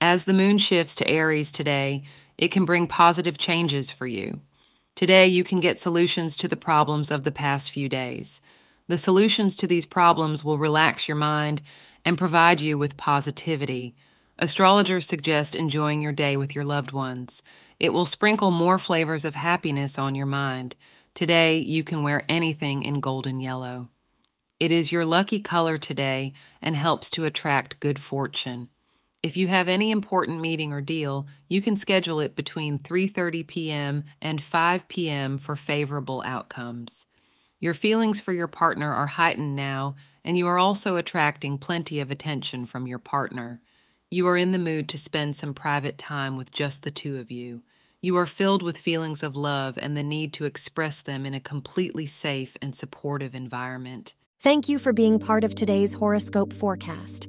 as the moon shifts to Aries today, it can bring positive changes for you. Today, you can get solutions to the problems of the past few days. The solutions to these problems will relax your mind and provide you with positivity. Astrologers suggest enjoying your day with your loved ones. It will sprinkle more flavors of happiness on your mind. Today, you can wear anything in golden yellow. It is your lucky color today and helps to attract good fortune. If you have any important meeting or deal, you can schedule it between 3:30 p.m. and 5 p.m. for favorable outcomes. Your feelings for your partner are heightened now, and you are also attracting plenty of attention from your partner. You are in the mood to spend some private time with just the two of you. You are filled with feelings of love and the need to express them in a completely safe and supportive environment. Thank you for being part of today's horoscope forecast.